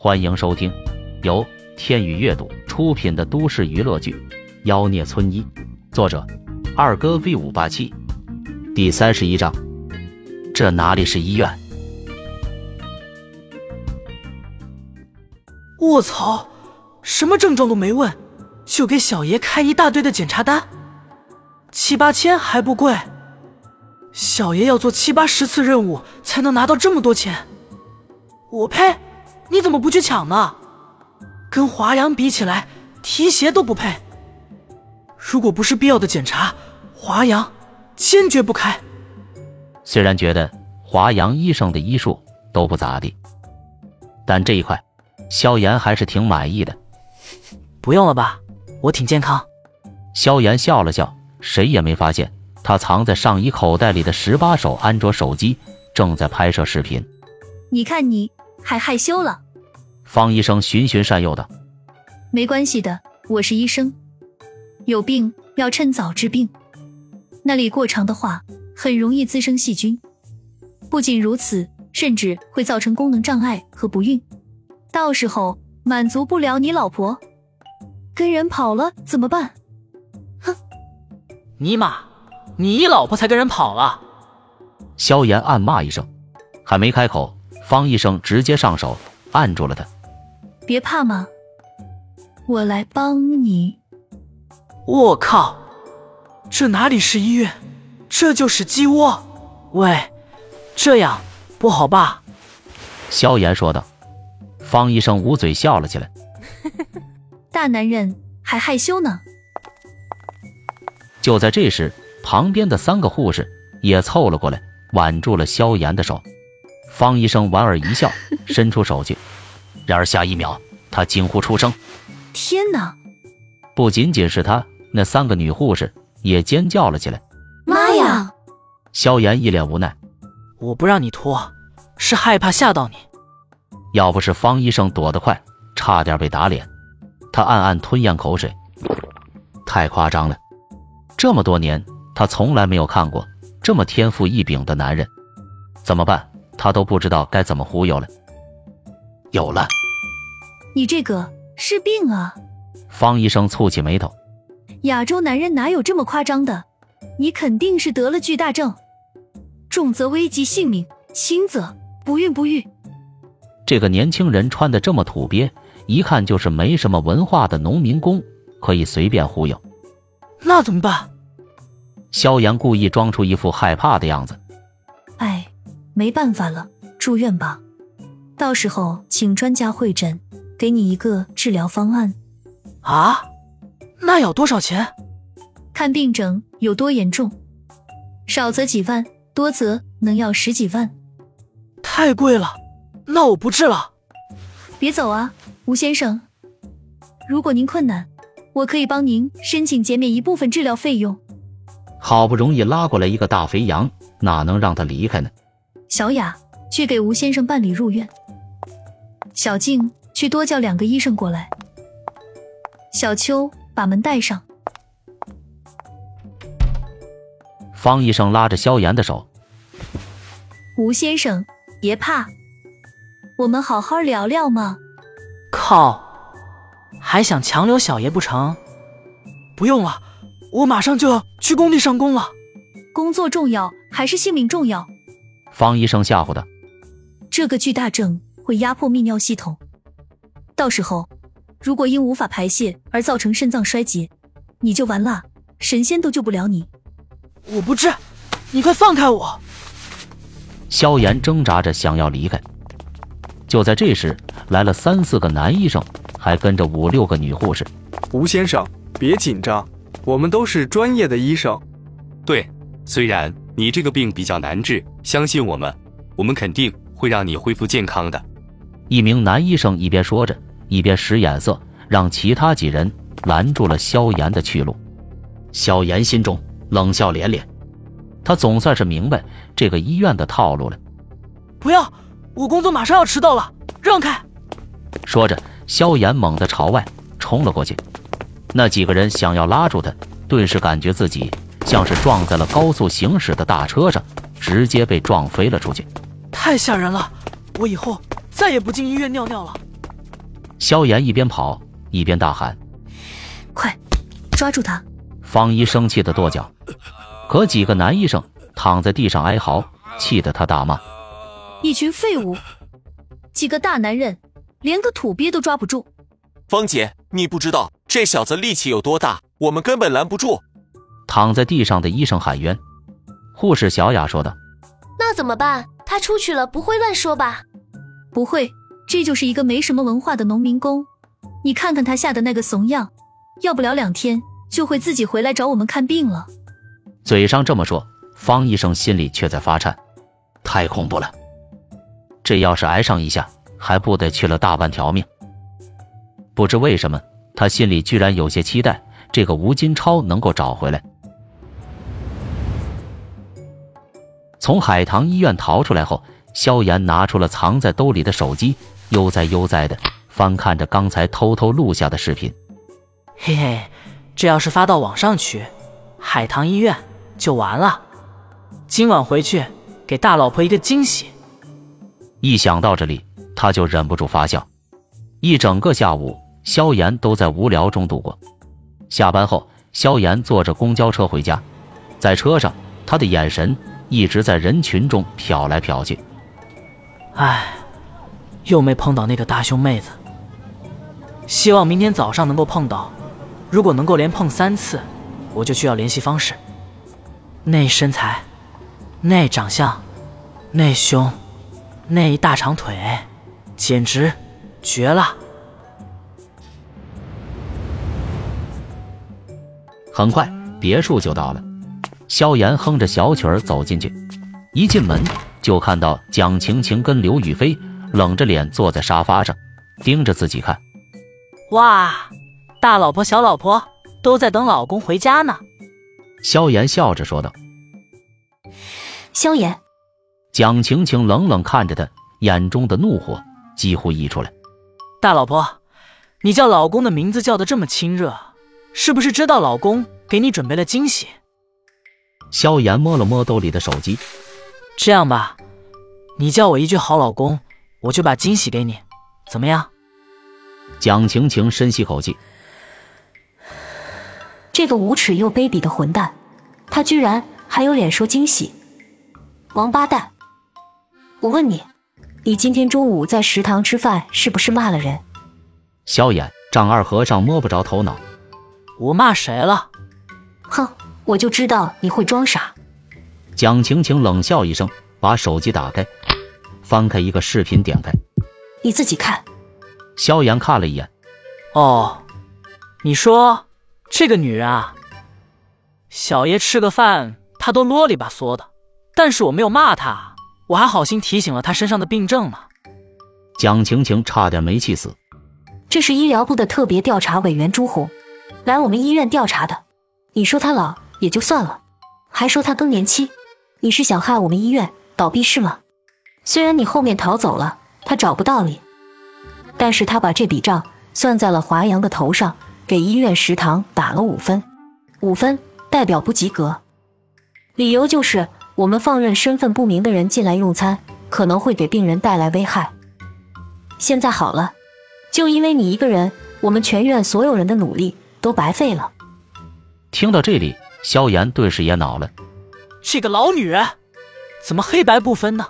欢迎收听由天宇阅读出品的都市娱乐剧《妖孽村医》，作者二哥 V 五八七，第三十一章。这哪里是医院？卧槽！什么症状都没问，就给小爷开一大堆的检查单，七八千还不贵？小爷要做七八十次任务才能拿到这么多钱，我呸！你怎么不去抢呢？跟华阳比起来，提鞋都不配。如果不是必要的检查，华阳坚决不开。虽然觉得华阳医生的医术都不咋地，但这一块，萧炎还是挺满意的。不用了吧，我挺健康。萧炎笑了笑，谁也没发现他藏在上衣口袋里的十八手安卓手机正在拍摄视频。你看你。还害羞了，方医生循循善诱的：“没关系的，我是医生，有病要趁早治病。那里过长的话，很容易滋生细菌。不仅如此，甚至会造成功能障碍和不孕。到时候满足不了你老婆，跟人跑了怎么办？哼！尼玛，你老婆才跟人跑了！”萧炎暗骂一声，还没开口。方医生直接上手按住了他，别怕嘛，我来帮你。我靠，这哪里是医院，这就是鸡窝！喂，这样不好吧？萧炎说道。方医生捂嘴笑了起来，大男人还害羞呢。就在这时，旁边的三个护士也凑了过来，挽住了萧炎的手。方医生莞尔一笑，伸出手去，然而下一秒，他惊呼出声：“天哪！”不仅仅是他，那三个女护士也尖叫了起来：“妈呀！”萧炎一脸无奈：“我不让你脱，是害怕吓到你。要不是方医生躲得快，差点被打脸。”他暗暗吞咽口水，太夸张了！这么多年，他从来没有看过这么天赋异禀的男人，怎么办？他都不知道该怎么忽悠了。有了，你这个是病啊！方医生蹙起眉头。亚洲男人哪有这么夸张的？你肯定是得了巨大症，重则危及性命，轻则不孕不育。这个年轻人穿的这么土鳖，一看就是没什么文化的农民工，可以随便忽悠。那怎么办？萧炎故意装出一副害怕的样子。没办法了，住院吧。到时候请专家会诊，给你一个治疗方案。啊？那要多少钱？看病症有多严重，少则几万，多则能要十几万。太贵了，那我不治了。别走啊，吴先生。如果您困难，我可以帮您申请减免一部分治疗费用。好不容易拉过来一个大肥羊，哪能让他离开呢？小雅，去给吴先生办理入院。小静，去多叫两个医生过来。小秋，把门带上。方医生拉着萧炎的手。吴先生，别怕，我们好好聊聊嘛。靠，还想强留小爷不成？不用了，我马上就要去工地上工了。工作重要还是性命重要？方医生吓唬他：“这个巨大症会压迫泌尿系统，到时候如果因无法排泄而造成肾脏衰竭，你就完了，神仙都救不了你。”我不治，你快放开我！萧炎挣扎着想要离开，就在这时，来了三四个男医生，还跟着五六个女护士。吴先生，别紧张，我们都是专业的医生。对，虽然。你这个病比较难治，相信我们，我们肯定会让你恢复健康的。一名男医生一边说着，一边使眼色，让其他几人拦住了萧炎的去路。萧炎心中冷笑连连，他总算是明白这个医院的套路了。不要，我工作马上要迟到了，让开！说着，萧炎猛地朝外冲了过去。那几个人想要拉住他，顿时感觉自己。像是撞在了高速行驶的大车上，直接被撞飞了出去，太吓人了！我以后再也不进医院尿尿了。萧炎一边跑一边大喊：“快抓住他！”方一生气的跺脚，可几个男医生躺在地上哀嚎，气得他大骂：“一群废物！几个大男人连个土鳖都抓不住！”方姐，你不知道这小子力气有多大，我们根本拦不住。躺在地上的医生喊冤。护士小雅说道：“那怎么办？他出去了，不会乱说吧？”“不会，这就是一个没什么文化的农民工。你看看他吓得那个怂样，要不了两天就会自己回来找我们看病了。”嘴上这么说，方医生心里却在发颤。太恐怖了！这要是挨上一下，还不得去了大半条命？不知为什么，他心里居然有些期待，这个吴金超能够找回来。从海棠医院逃出来后，萧炎拿出了藏在兜里的手机，悠哉悠哉的翻看着刚才偷偷录下的视频。嘿嘿，这要是发到网上去，海棠医院就完了。今晚回去给大老婆一个惊喜。一想到这里，他就忍不住发笑。一整个下午，萧炎都在无聊中度过。下班后，萧炎坐着公交车回家，在车上，他的眼神。一直在人群中瞟来瞟去，唉，又没碰到那个大胸妹子。希望明天早上能够碰到，如果能够连碰三次，我就需要联系方式。那身材，那长相，那胸，那一大长腿，简直绝了！很快，别墅就到了。萧炎哼着小曲儿走进去，一进门就看到蒋晴晴跟刘雨菲冷着脸坐在沙发上，盯着自己看。哇，大老婆小老婆都在等老公回家呢。萧炎笑着说道。萧炎，蒋晴晴冷冷看着他，眼中的怒火几乎溢出来。大老婆，你叫老公的名字叫的这么亲热，是不是知道老公给你准备了惊喜？萧炎摸了摸兜里的手机，这样吧，你叫我一句好老公，我就把惊喜给你，怎么样？蒋晴晴深吸口气，这个无耻又卑鄙的混蛋，他居然还有脸说惊喜，王八蛋！我问你，你今天中午在食堂吃饭是不是骂了人？萧炎丈二和尚摸不着头脑，我骂谁了？哼！我就知道你会装傻。蒋晴晴冷笑一声，把手机打开，翻开一个视频，点开，你自己看。萧炎看了一眼，哦，你说这个女人啊，小爷吃个饭，她都啰里吧嗦的，但是我没有骂她，我还好心提醒了她身上的病症呢。蒋晴晴差点没气死。这是医疗部的特别调查委员朱红来我们医院调查的，你说他老？也就算了，还说他更年期，你是想害我们医院倒闭是吗？虽然你后面逃走了，他找不到你，但是他把这笔账算在了华阳的头上，给医院食堂打了五分，五分代表不及格，理由就是我们放任身份不明的人进来用餐，可能会给病人带来危害。现在好了，就因为你一个人，我们全院所有人的努力都白费了。听到这里。萧炎顿时也恼了，这个老女人怎么黑白不分呢？